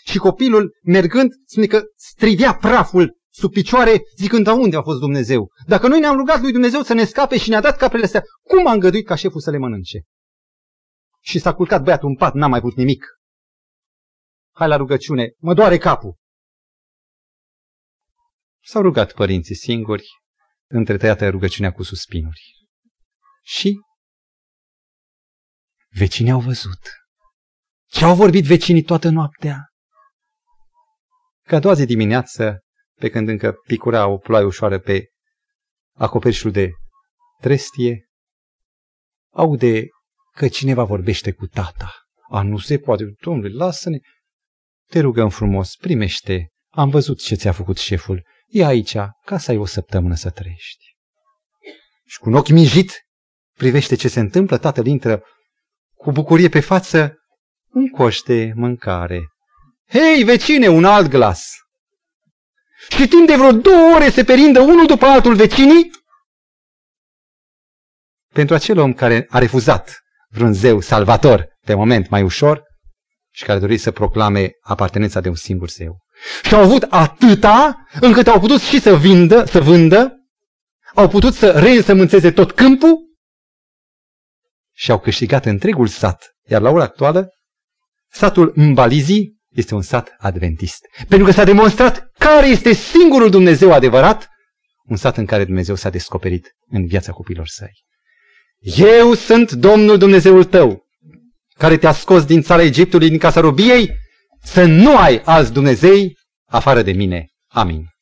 Și copilul, mergând, spune că strivea praful sub picioare, zicând, da unde a fost Dumnezeu? Dacă noi ne-am rugat lui Dumnezeu să ne scape și ne-a dat caprele astea, cum a îngăduit ca șeful să le mănânce? Și s-a culcat băiatul în pat, n-a mai putut nimic. Hai la rugăciune, mă doare capul. S-au rugat părinții singuri, întretăiată rugăciunea cu suspinuri. Și vecinii au văzut. Ce au vorbit vecinii toată noaptea? Ca a doua zi dimineață, pe când încă picura o ploaie ușoară pe acoperișul de trestie, aude că cineva vorbește cu tata. A, nu se poate, domnule, lasă-ne. Te rugăm frumos, primește. Am văzut ce ți-a făcut șeful. E aici, ca să ai o săptămână să trăiești. Și cu un ochi mijit, privește ce se întâmplă, tatăl intră cu bucurie pe față, un coș de mâncare. Hei, vecine, un alt glas! Și timp de vreo două ore se perindă unul după altul vecinii? Pentru acel om care a refuzat vreun zeu salvator pe moment mai ușor, și care dori să proclame apartenența de un singur zeu. Și au avut atâta încât au putut și să vindă, să vândă, au putut să reînsămânțeze tot câmpul și au câștigat întregul sat. Iar la ora actuală, satul Mbalizi este un sat adventist. Pentru că s-a demonstrat care este singurul Dumnezeu adevărat, un sat în care Dumnezeu s-a descoperit în viața copilor săi. Eu sunt Domnul Dumnezeul tău, care te-a scos din țara Egiptului, din casa robiei, să nu ai alți Dumnezei afară de mine. Amin.